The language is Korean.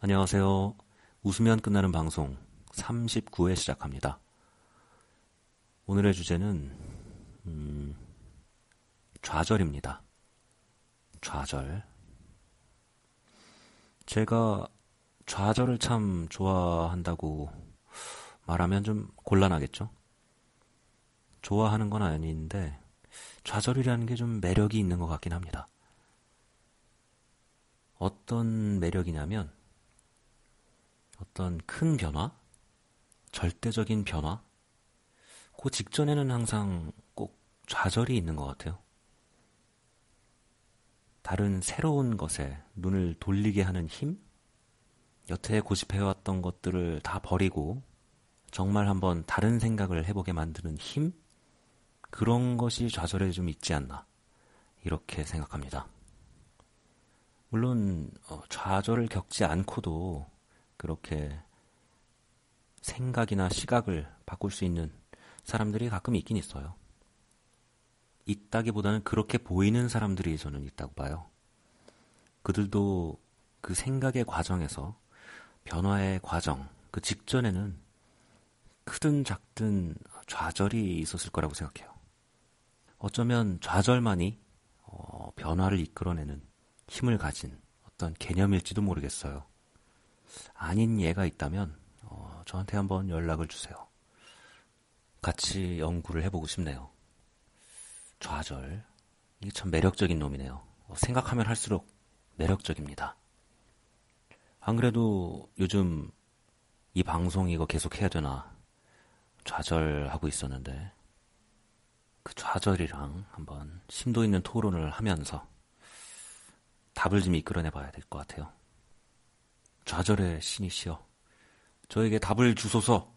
안녕하세요. 웃으면 끝나는 방송 39회 시작합니다. 오늘의 주제는 음, 좌절입니다. 좌절. 제가 좌절을 참 좋아한다고 말하면 좀 곤란하겠죠? 좋아하는 건 아닌데 좌절이라는 게 좀 매력이 있는 것 같긴 합니다. 어떤 매력이냐면 어떤 큰 변화, 절대적인 변화, 그 직전에는 항상 꼭 좌절이 있는 것 같아요. 다른 새로운 것에 눈을 돌리게 하는 힘? 여태 고집해왔던 것들을 다 버리고 정말 한번 다른 생각을 해보게 만드는 힘? 그런 것이 좌절에 좀 있지 않나. 이렇게 생각합니다. 물론, 어, 좌절을 겪지 않고도 그렇게 생각이나 시각을 바꿀 수 있는 사람들이 가끔 있긴 있어요. 있다기보다는 그렇게 보이는 사람들이 저는 있다고 봐요. 그들도 그 생각의 과정에서 변화의 과정, 그 직전에는 크든 작든 좌절이 있었을 거라고 생각해요. 어쩌면 좌절만이 어, 변화를 이끌어내는 힘을 가진 어떤 개념일지도 모르겠어요. 아닌 예가 있다면 어, 저한테 한번 연락을 주세요. 같이 연구를 해보고 싶네요. 좌절. 이게 참 매력적인 놈이네요. 어, 생각하면 할수록 매력적입니다. 안 그래도 요즘 이 방송 이거 계속 해야 되나 좌절하고 있었는데 그 좌절이랑 한번 심도 있는 토론을 하면서 답을 좀 이끌어내 봐야 될 것 같아요. 좌절의 신이시여 저에게 답을 주소서